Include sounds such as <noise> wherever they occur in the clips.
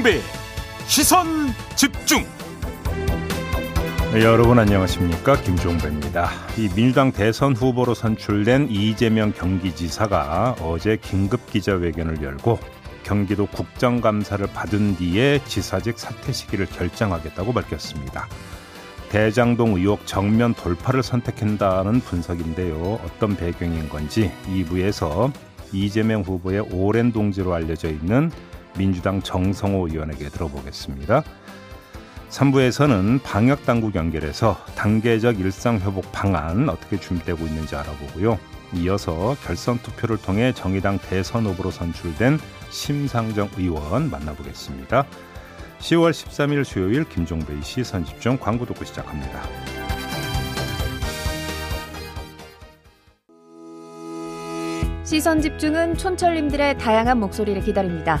김종배 시선 집중. 네, 여러분 안녕하십니까 김종배입니다. 이 민주당 대선 후보로 선출된 이재명 경기지사가 어제 긴급 기자회견을 열고 경기도 국정감사를 받은 뒤에 지사직 사퇴 시기를 결정하겠다고 밝혔습니다. 대장동 의혹 정면 돌파를 선택한다는 분석인데요. 어떤 배경인 건지 2부에서 이재명 후보의 오랜 동지로 알려져 있는 민주당 정성호 의원에게 들어보겠습니다. 3부에서는 방역 당국 연결해서 단계적 일상 회복 방안 어떻게 준비되고 있는지 알아보고요. 이어서 결선 투표를 통해 정의당 대선 후보로 선출된 심상정 의원 만나보겠습니다. 10월 13일 수요일 김종배의 시선 집중 광고 듣고 시작합니다. 시선 집중은 촌철님들의 다양한 목소리를 기다립니다.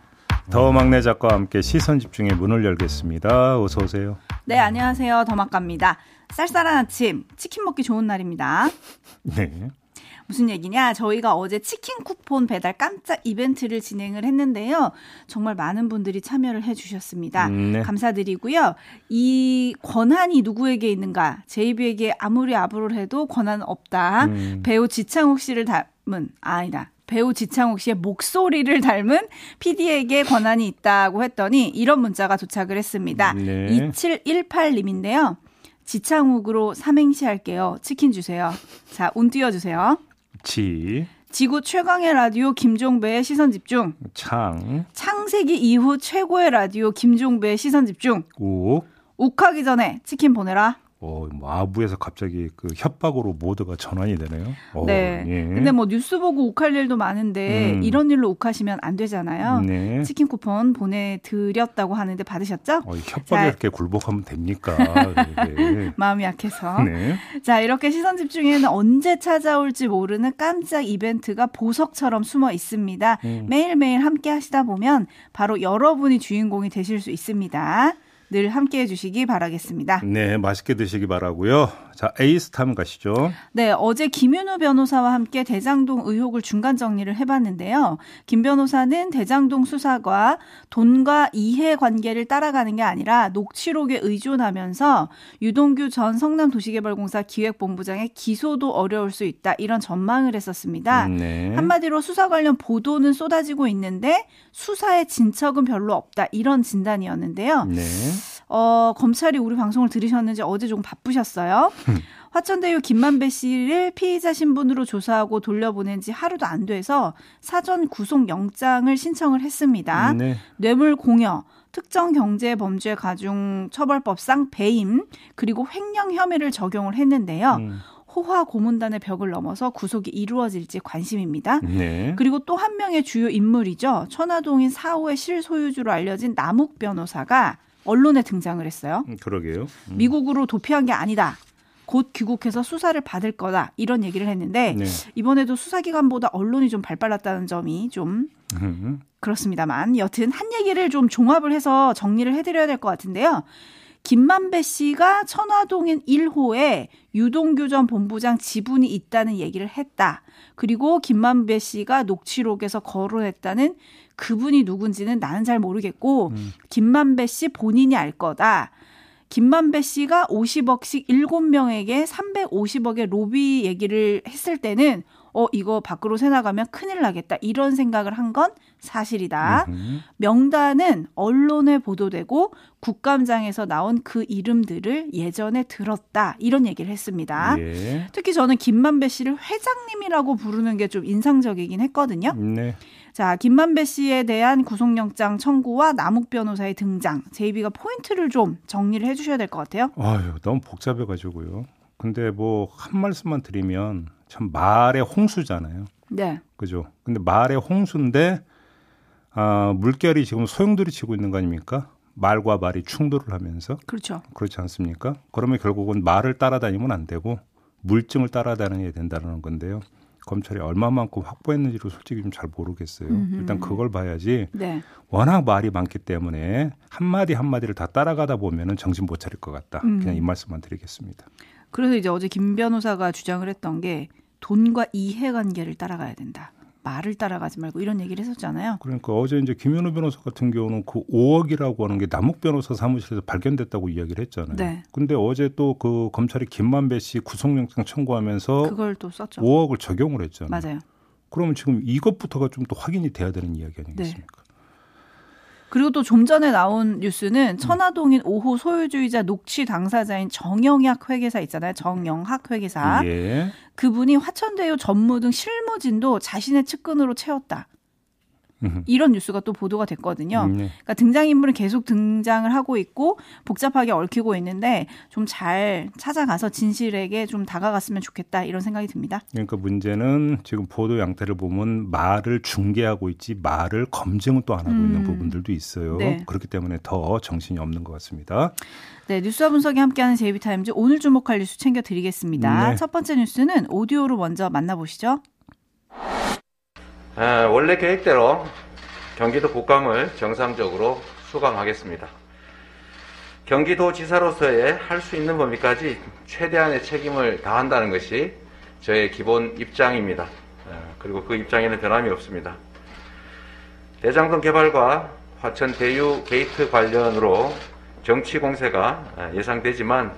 더 막내 작가와 함께 시선 집중의 문을 열겠습니다. 어서 오세요. 네, 안녕하세요. 더막갑니다. 쌀쌀한 아침, 치킨 먹기 좋은 날입니다. <laughs> 네. 무슨 얘기냐? 저희가 어제 치킨 쿠폰 배달 깜짝 이벤트를 진행을 했는데요. 정말 많은 분들이 참여를 해주셨습니다. 음, 네. 감사드리고요. 이 권한이 누구에게 있는가? 제이비에게 아무리 아부를 해도 권한은 없다. 음. 배우 지창욱 씨를 닮은 아, 아니다. 배우 지창욱 씨의 목소리를 닮은 PD에게 권한이 있다고 했더니 이런 문자가 도착을 했습니다. 네. 2718님인데요. 지창욱으로 삼행시 할게요. 치킨 주세요. 자, 운 띄워주세요. 지, 지구 최강의 라디오 김종배의 시선 집중. 창, 창세기 이후 최고의 라디오 김종배의 시선 집중. 욱. 욱하기 전에 치킨 보내라. 어, 뭐 아부에서 갑자기 그 협박으로 모두가 전환이 되네요. 어, 네. 예. 근데 뭐 뉴스 보고 욱할 일도 많은데 음. 이런 일로 욱하시면 안 되잖아요. 네. 치킨 쿠폰 보내드렸다고 하는데 받으셨죠? 어, 이 협박에 자. 이렇게 굴복하면 됩니까? 이게. <laughs> 마음이 약해서. <laughs> 네. 자, 이렇게 시선 집중에는 언제 찾아올지 모르는 깜짝 이벤트가 보석처럼 숨어 있습니다. 음. 매일매일 함께 하시다 보면 바로 여러분이 주인공이 되실 수 있습니다. 늘 함께 해주시기 바라겠습니다. 네, 맛있게 드시기 바라고요. 자, 에이스탐 가시죠. 네, 어제 김윤우 변호사와 함께 대장동 의혹을 중간 정리를 해봤는데요. 김 변호사는 대장동 수사가 돈과 이해 관계를 따라가는 게 아니라 녹취록에 의존하면서 유동규 전 성남도시개발공사 기획본부장의 기소도 어려울 수 있다 이런 전망을 했었습니다. 음, 네. 한마디로 수사 관련 보도는 쏟아지고 있는데 수사의 진척은 별로 없다 이런 진단이었는데요. 네. 어, 검찰이 우리 방송을 들으셨는지 어제 조금 바쁘셨어요. 화천대유 김만배 씨를 피의자 신분으로 조사하고 돌려보낸 지 하루도 안 돼서 사전 구속 영장을 신청을 했습니다. 네. 뇌물 공여, 특정 경제 범죄 가중 처벌법상 배임, 그리고 횡령 혐의를 적용을 했는데요. 음, 호화 고문단의 벽을 넘어서 구속이 이루어질지 관심입니다. 네. 그리고 또 한 명의 주요 인물이죠. 천화동인 4호의 실소유주로 알려진 남욱 변호사가 언론에 등장을 했어요. 음, 그러게요. 음. 미국으로 도피한 게 아니다. 곧 귀국해서 수사를 받을 거다. 이런 얘기를 했는데 네. 이번에도 수사기관보다 언론이 좀 발빨랐다는 점이 좀 음, 그렇습니다만 여튼 한 얘기를 좀 종합을 해서 정리를 해드려야 될 것 같은데요. 김만배 씨가 천화동인 1호에 유동규 전 본부장 지분이 있다는 얘기를 했다. 그리고 김만배 씨가 녹취록에서 거론했다는 그분이 누군지는 나는 잘 모르겠고 음. 김만배 씨 본인이 알 거다. 김만배 씨가 50억씩 7명에게 350억의 로비 얘기를 했을 때는 어 이거 밖으로 새 나가면 큰일 나겠다 이런 생각을 한 건 사실이다. 음. 명단은 언론에 보도되고 국감장에서 나온 그 이름들을 예전에 들었다 이런 얘기를 했습니다. 예. 특히 저는 김만배 씨를 회장님이라고 부르는 게 좀 인상적이긴 했거든요. 네. 자, 김만배 씨에 대한 구속영장 청구와 남욱 변호사의 등장, 제이비가 포인트를 좀 정리를 해 주셔야 될 것 같아요. 아유, 너무 복잡해 가지고요. 근데 뭐 한 말씀만 드리면 참 말의 홍수잖아요. 네, 그죠? 근데 말의 홍수인데 아, 물결이 지금 소용돌이 치고 있는 거 아닙니까? 말과 말이 충돌을 하면서 그렇죠. 그렇지 않습니까? 그러면 결국은 말을 따라다니면 안 되고 물증을 따라다녀야 된다는 건데요. 검찰이 얼마만큼 확보했는지를 솔직히 좀 잘 모르겠어요. 음흠. 일단 그걸 봐야지 네. 워낙 말이 많기 때문에 한 마디 한 마디를 다 따라가다 보면은 정신 못 차릴 것 같다. 음. 그냥 이 말씀만 드리겠습니다. 그래서 이제 어제 김 변호사가 주장을 했던 게 돈과 이해관계를 따라가야 된다. 말을 따라가지 말고 이런 얘기를 했었잖아요. 그러니까 어제 이제 김현우 변호사 같은 경우는 그 5억이라고 하는 게 남욱 변호사 사무실에서 발견됐다고 이야기를 했잖아요. 네. 근데 어제 또 그 검찰이 김만배 씨 구속영장 청구하면서 그걸 또 썼죠. 5억을 적용을 했잖아요. 맞아요. 그러면 지금 이것부터가 좀또 확인이 돼야 되는 이야기 네. 아니겠습니까? 그리고 또 좀 전에 나온 뉴스는 천화동인 5호 소유주의자 녹취 당사자인 정영학 회계사 있잖아요. 정영학 회계사. 예. 그분이 화천대유 전무 등 실무진도 자신의 측근으로 채웠다. 이런 뉴스가 또 보도가 됐거든요. 음, 네. 그러니까 등장인물은 계속 등장을 하고 있고 복잡하게 얽히고 있는데 좀 잘 찾아가서 진실에게 좀 다가갔으면 좋겠다 이런 생각이 듭니다. 그러니까 문제는 지금 보도 양태를 보면 말을 중계하고 있지 말을 검증은 또 안 하고 있는 음. 부분들도 있어요. 네. 그렇기 때문에 더 정신이 없는 것 같습니다. 네, 뉴스와 분석이 함께하는 제이비타임즈 오늘 주목할 뉴스 챙겨드리겠습니다. 네. 첫 번째 뉴스는 오디오로 먼저 만나보시죠. 아, 원래 계획대로 경기도 국감을 정상적으로 수강하겠습니다. 경기도지사로서의 할 수 있는 범위까지 최대한의 책임을 다한다는 것이 저의 기본 입장입니다. 아, 그리고 그 입장에는 변함이 없습니다. 대장동 개발과 화천 대유 게이트 관련으로 정치 공세가 아, 예상되지만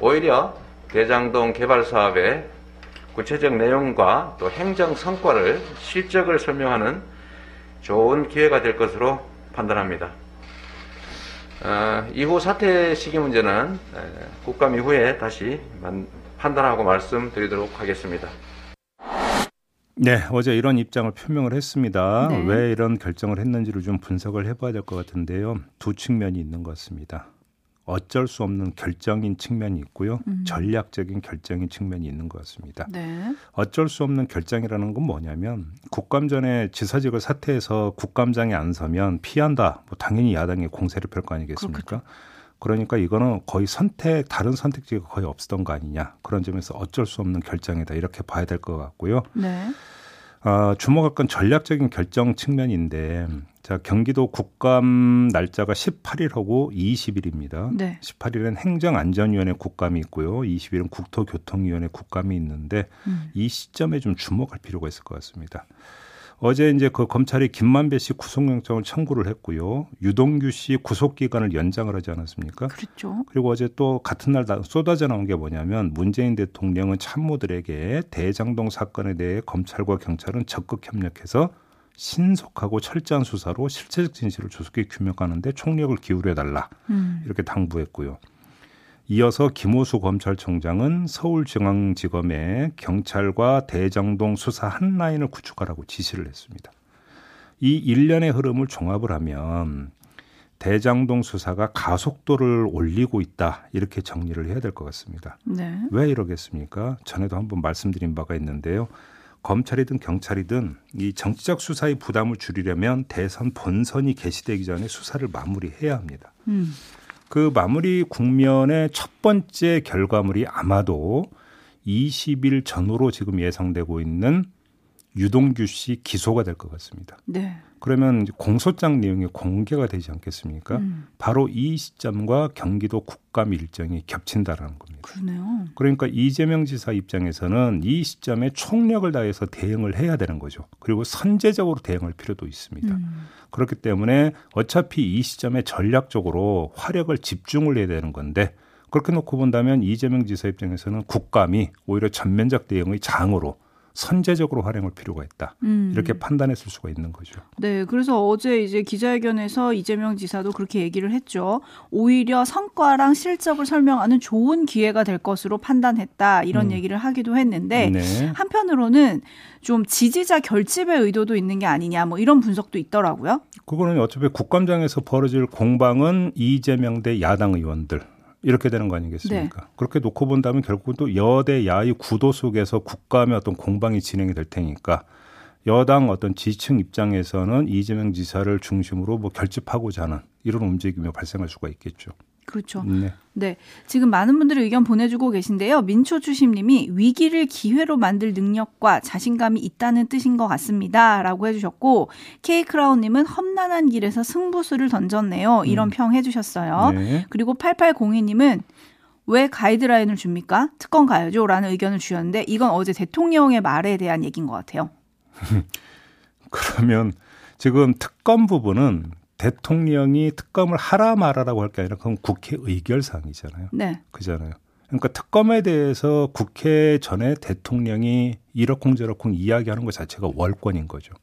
오히려 대장동 개발 사업의 구체적 내용과 또 행정 성과를 실적을 설명하는 좋은 기회가 될 것으로 판단합니다. 어, 이후 사퇴 시기 문제는 에, 국감 이후에 다시 만- 판단하고 말씀드리도록 하겠습니다. 네, 어제 이런 입장을 표명을 했습니다. 네. 왜 이런 결정을 했는지를 좀 분석을 해봐야 될 것 같은데요. 두 측면이 있는 것 같습니다. 어쩔 수 없는 결정인 측면이 있고요. 음. 전략적인 결정인 측면이 있는 것 같습니다. 네. 어쩔 수 없는 결정이라는 건 뭐냐면 국감 전에 지사직을 사퇴해서 국감장에 안 서면 피한다. 뭐 당연히 야당이 공세를 펼 거 아니겠습니까? 그러니까 이거는 거의 선택 다른 선택지가 거의 없었던 거 아니냐 그런 점에서 어쩔 수 없는 결정이다 이렇게 봐야 될 것 같고요. 네. 아, 주목할 건 전략적인 결정 측면인데 자 경기도 국감 날짜가 18일하고 20일입니다. 네. 18일은 행정안전위원회 국감이 있고요. 20일은 국토교통위원회 국감이 있는데 음. 이 시점에 좀 주목할 필요가 있을 것 같습니다. 어제 이제 그 검찰이 김만배 씨 구속영장을 청구를 했고요. 유동규 씨 구속 기간을 연장을 하지 않았습니까? 그렇죠. 그리고 어제 또 같은 날 다- 쏟아져 나온 게 뭐냐면 문재인 대통령은 참모들에게 대장동 사건에 대해 검찰과 경찰은 적극 협력해서 신속하고 철저한 수사로 실체적 진실을 조속히 규명하는데 총력을 기울여 달라 음. 이렇게 당부했고요. 이어서 김호수 검찰총장은 서울중앙지검에 경찰과 대장동 수사 한 라인을 구축하라고 지시를 했습니다. 이 일련의 흐름을 종합을 하면 대장동 수사가 가속도를 올리고 있다 이렇게 정리를 해야 될 것 같습니다. 네. 왜 이러겠습니까? 전에도 한번 말씀드린 바가 있는데요. 검찰이든 경찰이든 이 정치적 수사의 부담을 줄이려면 대선 본선이 개시되기 전에 수사를 마무리해야 합니다. 음. 그 마무리 국면의 첫 번째 결과물이 아마도 20일 전후로 지금 예상되고 있는 유동규 씨 기소가 될 것 같습니다. 네. 그러면 공소장 내용이 공개가 되지 않겠습니까? 음. 바로 이 시점과 경기도 국감 일정이 겹친다라는 겁니다. 그러네요. 그러니까 이재명 지사 입장에서는 이 시점에 총력을 다해서 대응을 해야 되는 거죠. 그리고 선제적으로 대응할 필요도 있습니다. 음. 그렇기 때문에 어차피 이 시점에 전략적으로 화력을 집중을 해야 되는 건데 그렇게 놓고 본다면 이재명 지사 입장에서는 국감이 오히려 전면적 대응의 장으로 선제적으로 활용할 필요가 있다. 음. 이렇게 판단했을 수가 있는 거죠. 네, 그래서 어제 이제 기자회견에서 이재명 지사도 그렇게 얘기를 했죠. 오히려 성과랑 실적을 설명하는 좋은 기회가 될 것으로 판단했다. 이런 음. 얘기를 하기도 했는데 네. 한편으로는 좀 지지자 결집의 의도도 있는 게 아니냐 뭐 이런 분석도 있더라고요. 그거는 어차피 국감장에서 벌어질 공방은 이재명 대 야당 의원들 이렇게 되는 거 아니겠습니까? 그렇게 놓고 본다면 결국은 또 여대 야의 구도 속에서 국감의 어떤 공방이 진행이 될 테니까 여당 어떤 지층 입장에서는 이재명 지사를 중심으로 뭐 결집하고자 하는 이런 움직임이 발생할 수가 있겠죠. 그렇죠. 네. 네. 지금 많은 분들이 의견 보내주고 계신데요. 민초주심님이 위기를 기회로 만들 능력과 자신감이 있다는 뜻인 것 같습니다. 라고 해주셨고, K크라운님은 험난한 길에서 승부수를 던졌네요. 이런 음. 평 해주셨어요. 네. 그리고 8802님은 왜 가이드라인을 줍니까? 특검 가야죠. 라는 의견을 주셨는데, 이건 어제 대통령의 말에 대한 얘기인 것 같아요. <laughs> 그러면 지금 특검 부분은 대통령이 특검을 하라 말아라고 할 게 아니라 그건 국회 의결 사항이잖아요. 네. 그잖아요. 그러니까 특검에 대해서 국회 전에 대통령이 이러쿵저러쿵 이야기하는 것 자체가 월권인 거죠.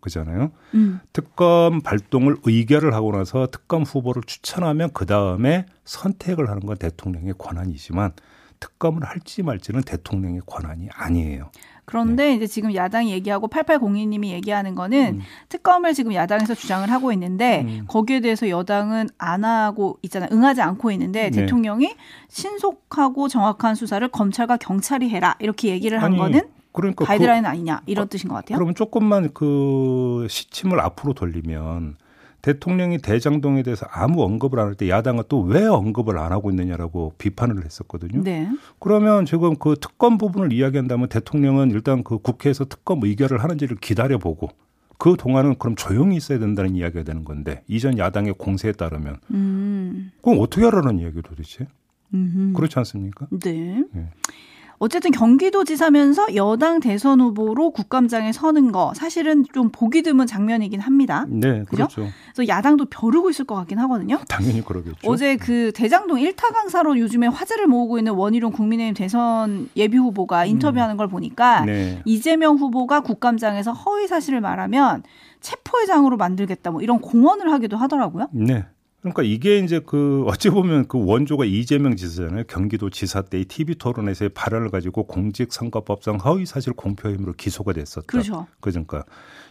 그잖아요. 음. 특검 발동을 의결을 하고 나서 특검 후보를 추천하면 그 다음에 선택을 하는 건 대통령의 권한이지만 특검을 할지 말지는 대통령의 권한이 아니에요. 그런데 이제 지금 야당이 얘기하고 8802님이 얘기하는 거는 음. 특검을 지금 야당에서 주장을 하고 있는데 음. 거기에 대해서 여당은 안 하고 있잖아요. 응하지 않고 있는데 네. 대통령이 신속하고 정확한 수사를 검찰과 경찰이 해라 이렇게 얘기를 한 아니, 거는 그러니까 그- 가이드라인 아니냐 이런 뜻인 것 같아요. 그러면 조금만 그 시침을 앞으로 돌리면 대통령이 대장동에 대해서 아무 언급을 안 할 때 야당은 또 왜 언급을 안 하고 있느냐라고 비판을 했었거든요. 네. 그러면 지금 그 특검 부분을 이야기한다면 대통령은 일단 그 국회에서 특검 의결을 하는지를 기다려보고 그 동안은 그럼 조용히 있어야 된다는 이야기가 되는 건데 이전 야당의 공세에 따르면 음. 그럼 어떻게 하라는 이야기 도대체? 음흠. 그렇지 않습니까? 네. 네. 어쨌든 경기도지사면서 여당 대선 후보로 국감장에 서는 거 사실은 좀 보기 드문 장면이긴 합니다. 네, 그죠? 그렇죠. 그래서 야당도 벼르고 있을 것 같긴 하거든요. 당연히 그러겠죠. 어제 그 대장동 일타 강사로 요즘에 화제를 모으고 있는 원희룡 국민의힘 대선 예비 후보가 인터뷰하는 걸 보니까 네. 이재명 후보가 국감장에서 허위 사실을 말하면 체포회장으로 만들겠다 뭐 이런 공언을 하기도 하더라고요. 네. 그러니까 이게 이제 그 어찌 보면 그 원조가 이재명 지사잖아요. 경기도 지사 때의 TV 토론에서의 발언을 가지고 공직선거법상 허위 사실 공표 혐의로 기소가 됐었다. 그렇죠. 그러니까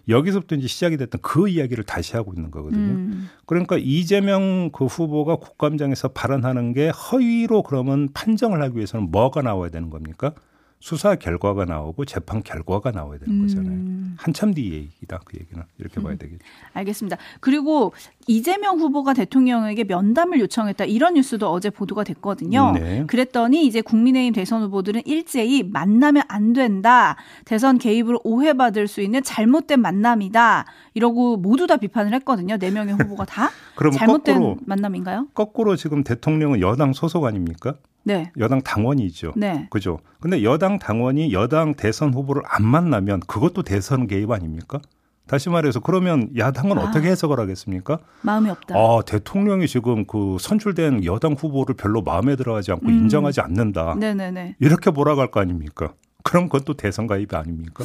여기서부터 이제 시작이 됐던 그 이야기를 다시 하고 있는 거거든요. 음, 그러니까 이재명 그 후보가 국감장에서 발언하는 게 허위로 그러면 판정을 하기 위해서는 뭐가 나와야 되는 겁니까? 수사 결과가 나오고 재판 결과가 나와야 되는 거잖아요. 음, 한참 뒤 얘기다 그 얘기는 이렇게 봐야 되겠죠. 알겠습니다. 그리고 이재명 후보가 대통령에게 면담을 요청했다 이런 뉴스도 어제 보도가 됐거든요. 네. 그랬더니 이제 국민의힘 대선 후보들은 일제히 만나면 안 된다. 대선 개입으로 오해받을 수 있는 잘못된 만남이다. 이러고 모두 다 비판을 했거든요. 네 명의 후보가 다 <laughs> 잘못된 거꾸로 만남인가요? 거꾸로 지금 대통령은 여당 소속 아닙니까? 네. 여당 당원이죠. 네. 그죠? 근데 여당 당원이 여당 대선 후보를 안 만나면 그것도 대선 개입 아닙니까? 다시 말해서 그러면 야당은 아. 어떻게 해석을 하겠습니까? 마음이 없다. 아, 대통령이 지금 그 선출된 여당 후보를 별로 마음에 들어하지 않고 음. 인정하지 않는다. 네네네. 이렇게 몰아갈 거 아닙니까? 그럼 그것도 대선 가입이 아닙니까?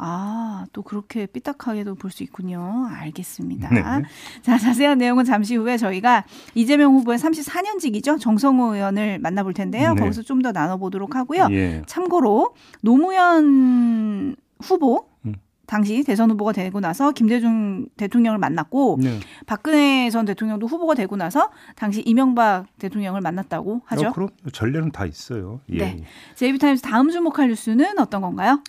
아, 또 그렇게 삐딱하게도 볼 수 있군요. 알겠습니다. 네. 자, 자세한 내용은 잠시 후에 저희가 이재명 후보의 34년직이죠. 정성호 의원을 만나볼 텐데요. 네. 거기서 좀 더 나눠보도록 하고요. 예. 참고로 노무현 후보 음. 당시 대선 후보가 되고 나서 김대중 대통령을 만났고 네. 박근혜 전 대통령도 후보가 되고 나서 당시 이명박 대통령을 만났다고 하죠. 어, 그럼 전례는 다 있어요. 예. 네. JB TIMES 다음 주목할 뉴스는 어떤 건가요?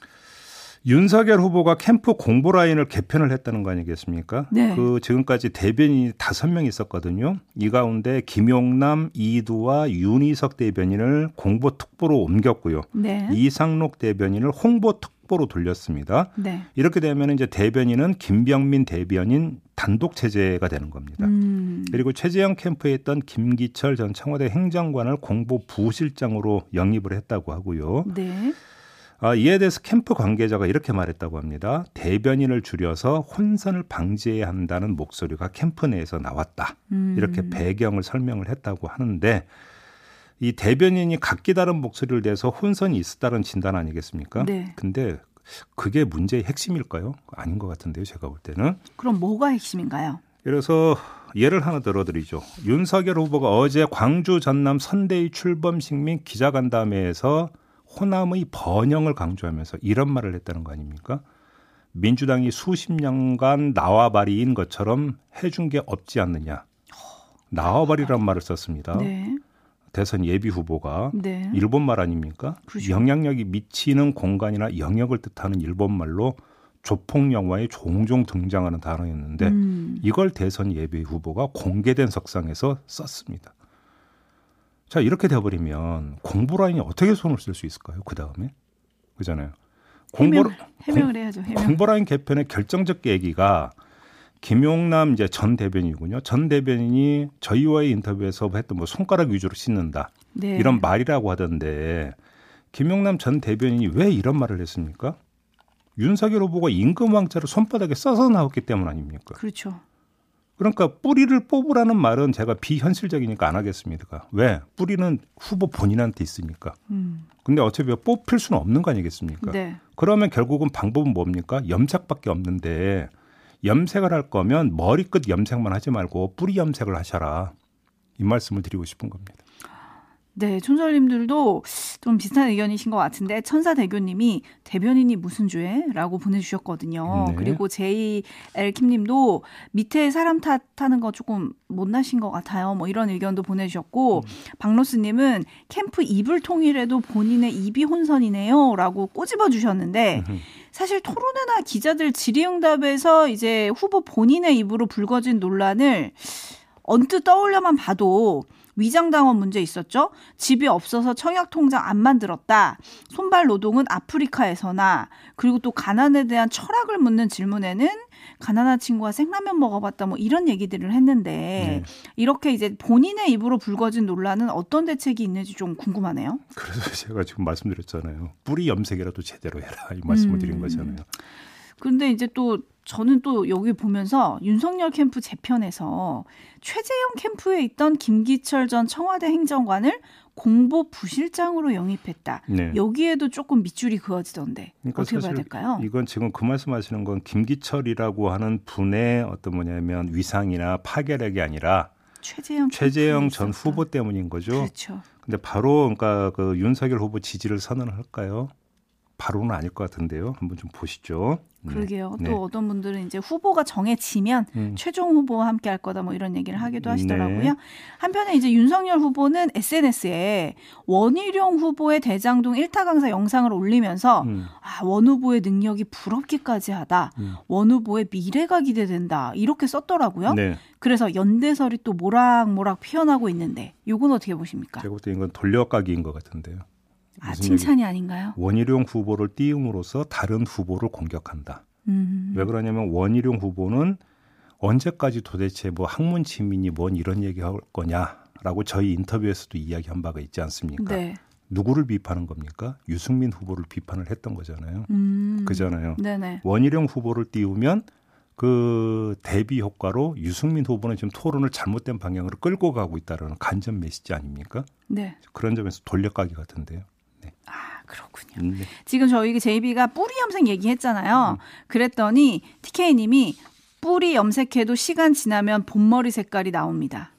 윤석열 후보가 캠프 공보 라인을 개편을 했다는 거 아니겠습니까? 네. 그 지금까지 대변인이 다섯 명 있었거든요. 이 가운데 김용남, 이두아 윤희석 대변인을 공보 특보로 옮겼고요. 네. 이상록 대변인을 홍보 특보로 돌렸습니다. 네. 이렇게 되면 이제 대변인은 김병민 대변인 단독 체제가 되는 겁니다. 음. 그리고 최재형 캠프에 있던 김기철 전 청와대 행정관을 공보 부실장으로 영입을 했다고 하고요. 네. 아, 이에 대해서 캠프 관계자가 이렇게 말했다고 합니다. 대변인을 줄여서 혼선을 방지해야 한다는 목소리가 캠프 내에서 나왔다. 음. 이렇게 배경을 설명을 했다고 하는데 이 대변인이 각기 다른 목소리를 내서 혼선이 있었다는 진단 아니겠습니까? 네. 근데 그게 문제의 핵심일까요? 아닌 것 같은데요, 제가 볼 때는. 그럼 뭐가 핵심인가요? 그래서 예를 하나 들어드리죠. 윤석열 후보가 어제 광주 전남 선대위 출범식 및 기자간담회에서 호남의 번영을 강조하면서 이런 말을 했다는 거 아닙니까? 민주당이 수십 년간 나와바리인 것처럼 해준 게 없지 않느냐. 나와바리란 말을 썼습니다. 네. 대선 예비 후보가 네. 일본 말 아닙니까? 그렇죠. 영향력이 미치는 공간이나 영역을 뜻하는 일본 말로 조폭 영화에 종종 등장하는 단어였는데 음. 이걸 대선 예비 후보가 공개된 석상에서 썼습니다. 자 이렇게 돼버리면 공보라인이 어떻게 손을 쓸 수 있을까요? 그 다음에 그잖아요. 공보 해명, 해명을 해야죠. 해명. 공보라인 개편의 결정적 계기가 김용남 이제 전 대변인이군요. 전 대변인이 저희와의 인터뷰에서 했던 뭐 손가락 위주로 씻는다 네. 이런 말이라고 하던데 김용남 전 대변인이 왜 이런 말을 했습니까? 윤석열 후보가 임금 왕자를 손바닥에 써서 나왔기 때문 아닙니까? 그렇죠. 그러니까 뿌리를 뽑으라는 말은 제가 비현실적이니까 안 하겠습니다. 왜? 뿌리는 후보 본인한테 있으니까. 음. 근데 어차피 뽑힐 수는 없는 거 아니겠습니까? 네. 그러면 결국은 방법은 뭡니까? 염색밖에 없는데 염색을 할 거면 머리끝 염색만 하지 말고 뿌리 염색을 하셔라. 이 말씀을 드리고 싶은 겁니다. 네, 촌철님들도 좀 비슷한 의견이신 것 같은데 천사대교님이 대변인이 무슨 죄? 라고 보내주셨거든요. 네. 그리고 JL킴님도 밑에 사람 탓하는 거 조금 못나신 것 같아요. 뭐 이런 의견도 보내주셨고 박로스님은 캠프 입을 통일해도 본인의 입이 혼선이네요. 라고 꼬집어 주셨는데 <laughs> 사실 토론회나 기자들 질의응답에서 이제 후보 본인의 입으로 불거진 논란을 언뜻 떠올려만 봐도 위장당원 문제 있었죠. 집이 없어서 청약 통장 안 만들었다. 손발 노동은 아프리카에서나 그리고 또 가난에 대한 철학을 묻는 질문에는 가난한 친구가 생라면 먹어봤다 뭐 이런 얘기들을 했는데 네. 이렇게 이제 본인의 입으로 불거진 논란은 어떤 대책이 있는지 좀 궁금하네요. 그래서 제가 지금 말씀드렸잖아요. 뿌리 염색이라도 제대로 해라. 이 말씀을 음. 드린 거잖아요. 근데 이제 또 저는 또 여기 보면서 윤석열 캠프 재편에서 최재형 캠프에 있던 김기철 전 청와대 행정관을 공보 부실장으로 영입했다. 네. 여기에도 조금 밑줄이 그어지던데 그러니까 어떻게 봐야 될까요? 이건 지금 그 말씀하시는 건 김기철이라고 하는 분의 어떤 뭐냐면 위상이나 파괴력이 아니라 최재형 최재형 전. 후보 때문인 거죠. 그렇죠. 근데 바로 그러니까 그 윤석열 후보 지지를 선언을 할까요? 바로는 아닐 것 같은데요. 한번 좀 보시죠. 네. 그러게요. 네. 또 어떤 분들은 이제 후보가 정해지면 음. 최종 후보와 함께 할 거다 뭐 이런 얘기를 하기도 하시더라고요. 네. 한편에 이제 윤석열 후보는 SNS에 원희룡 후보의 대장동 1타 강사 영상을 올리면서 음. 아, 원 후보의 능력이 부럽기까지 하다. 음. 원 후보의 미래가 기대된다. 이렇게 썼더라고요. 네. 그래서 연대설이 또 모락모락 피어나고 있는데 요건 어떻게 보십니까? 제가 볼 때 이건 돌려가기인 것 같은데요. 아, 칭찬이 아닌가요? 원희룡 후보를 띄움으로써 다른 후보를 공격한다. 음. 왜 그러냐면 원희룡 후보는 언제까지 도대체 뭐 학문 지민이 뭔 이런 얘기할 거냐라고 저희 인터뷰에서도 이야기한 바가 있지 않습니까? 네. 누구를 비판한 겁니까? 유승민 후보를 비판을 했던 거잖아요. 음. 그잖아요. 네네. 원희룡 후보를 띄우면 그 대비 효과로 유승민 후보는 지금 토론을 잘못된 방향으로 끌고 가고 있다는 간접 메시지 아닙니까? 네. 그런 점에서 돌려가기 같은데요. 아, 그렇군요. 네. 지금 저희 JB가 뿌리 염색 음. 얘기했잖아요. 그랬더니 TK님이 뿌리 염색해도 시간 지나면 본머리 색깔이 나옵니다.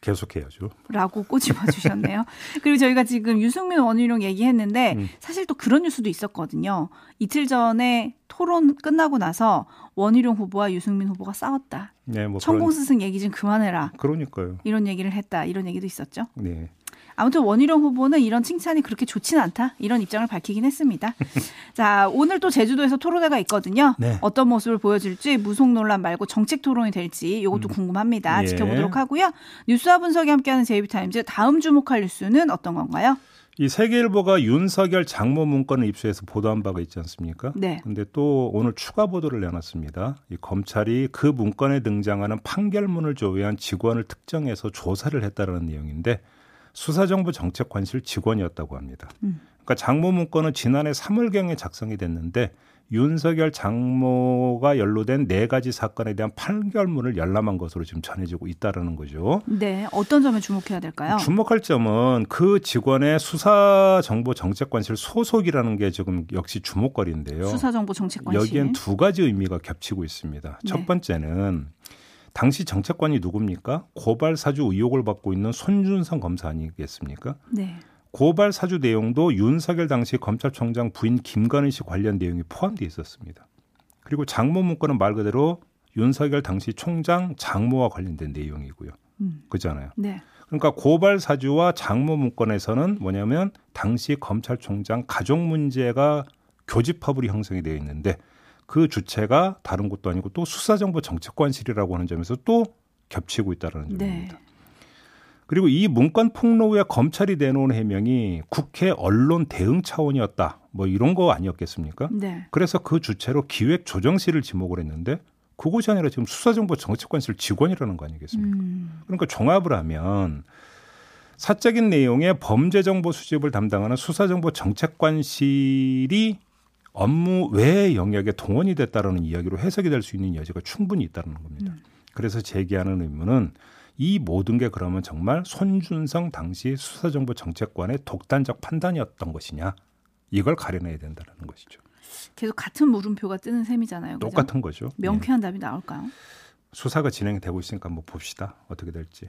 계속해야죠. 라고 꼬집어 주셨네요. <laughs> 그리고 저희가 지금 유승민 원희룡 얘기했는데 음. 사실 또 그런 뉴스도 있었거든요. 이틀 전에 토론 끝나고 나서 원희룡 후보와 유승민 후보가 싸웠다. 네, 뭐 천공 그런, 스승 얘기 좀 그만해라. 그러니까요. 이런 얘기를 했다. 이런 얘기도 있었죠. 네. 아무튼 원희룡 후보는 이런 칭찬이 그렇게 좋진 않다. 이런 입장을 밝히긴 했습니다. <laughs> 자, 오늘 또 제주도에서 토론회가 있거든요. 네. 어떤 모습을 보여줄지 무속 논란 말고 정책 토론이 될지 이것도 궁금합니다. 예. 지켜보도록 하고요. 뉴스와 분석이 함께하는 제이비타임즈 다음 주목할 뉴스는 어떤 건가요? 이 세계일보가 윤석열 장모 문건을 입수해서 보도한 바가 있지 않습니까? 네. 근데 또 오늘 추가 보도를 내놨습니다. 이 검찰이 그 문건에 등장하는 판결문을 조회한 직원을 특정해서 조사를 했다는 내용인데 수사정부 정책관실 직원이었다고 합니다. 음. 그러니까 장모 문건은 지난해 3월경에 작성이 됐는데 윤석열 장모가 연루된 네 가지 사건에 대한 판결문을 열람한 것으로 지금 전해지고 있다라는 거죠. 네. 어떤 점에 주목해야 될까요? 주목할 점은 그 직원의 수사정보정책관실 소속이라는 게 지금 역시 주목거리인데요. 수사정보정책관실. 여기엔 두 가지 의미가 겹치고 있습니다. 네. 첫 번째는 당시 정책관이 누굽니까? 고발 사주 의혹을 받고 있는 손준성 검사 아니겠습니까? 네. 고발 사주 내용도 윤석열 당시 검찰총장 부인 김건희 씨 관련 내용이 포함되어 있었습니다. 그리고 장모 문건은 말 그대로 윤석열 당시 총장 장모와 관련된 내용이고요. 음. 그잖아요. 네. 그러니까 고발 사주와 장모 문건에서는 뭐냐면 당시 검찰총장 가족 문제가 교집합으로 형성이 되어 있는데 그 주체가 다른 곳도 아니고 또 수사정보 정책관실이라고 하는 점에서 또 겹치고 있다는 네. 점입니다. 그리고 이 문건 폭로 후에 검찰이 내놓은 해명이 국회 언론 대응 차원이었다. 뭐 이런 거 아니었겠습니까? 네. 그래서 그 주체로 기획조정실을 지목을 했는데 그곳이 아니라 지금 수사정보 정책관실 직원이라는 거 아니겠습니까? 음. 그러니까 종합을 하면 사적인 내용의 범죄 정보 수집을 담당하는 수사정보 정책관실이 업무 외의 영역에 동원이 됐다라는 이야기로 해석이 될 수 있는 여지가 충분히 있다는 겁니다. 그래서 제기하는 의문은 이 모든 게 그러면 정말 손준성 당시 수사정보 정책관의 독단적 판단이었던 것이냐 이걸 가려내야 된다는 것이죠. 계속 같은 물음표가 뜨는 셈이잖아요. 그죠? 똑같은 거죠. 예. 명쾌한 답이 나올까요? 수사가 진행되고 있으니까 한번 봅시다. 어떻게 될지.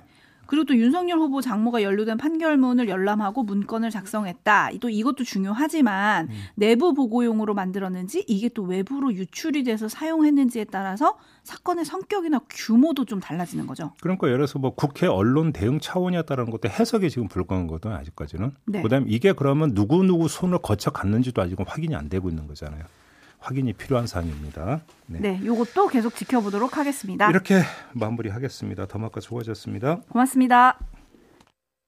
그리고 또 윤석열 후보 장모가 연루된 판결문을 열람하고 문건을 작성했다. 또 이것도 중요하지만 음. 내부 보고용으로 만들었는지 이게 또 외부로 유출이 돼서 사용했는지에 따라서 사건의 성격이나 규모도 좀 달라지는 거죠. 그러니까 예를 들어서 뭐 국회 언론 대응 차원이었다는 것도 해석이 지금 불가한 거든 아직까지는. 네. 그다음에 이게 그러면 누구 누구 손을 거쳐 갔는지도 아직은 확인이 안 되고 있는 거잖아요. 확인이 필요한 사항입니다. 네. 네, 요것도 계속 지켜보도록 하겠습니다. 이렇게 마무리하겠습니다. 더마카 수고하셨습니다. 고맙습니다.